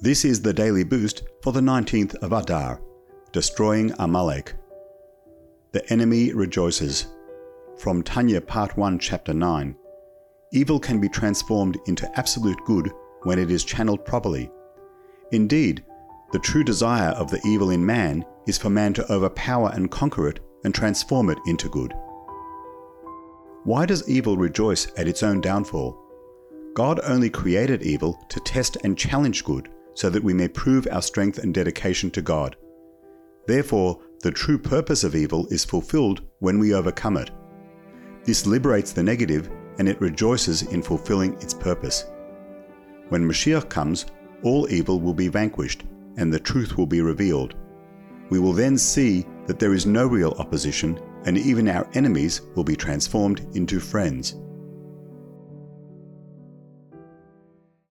This is the daily boost for the 19th of Adar, destroying Amalek. The enemy rejoices. From Tanya Part 1, Chapter 9. Evil can be transformed into absolute good when it is channeled properly. Indeed, the true desire of the evil in man is for man to overpower and conquer it and transform it into good. Why does evil rejoice at its own downfall? God only created evil to test and challenge good so that we may prove our strength and dedication to God. Therefore, the true purpose of evil is fulfilled when we overcome it. This liberates the negative and it rejoices in fulfilling its purpose. When Mashiach comes, all evil will be vanquished and the truth will be revealed. We will then see that there is no real opposition and even our enemies will be transformed into friends.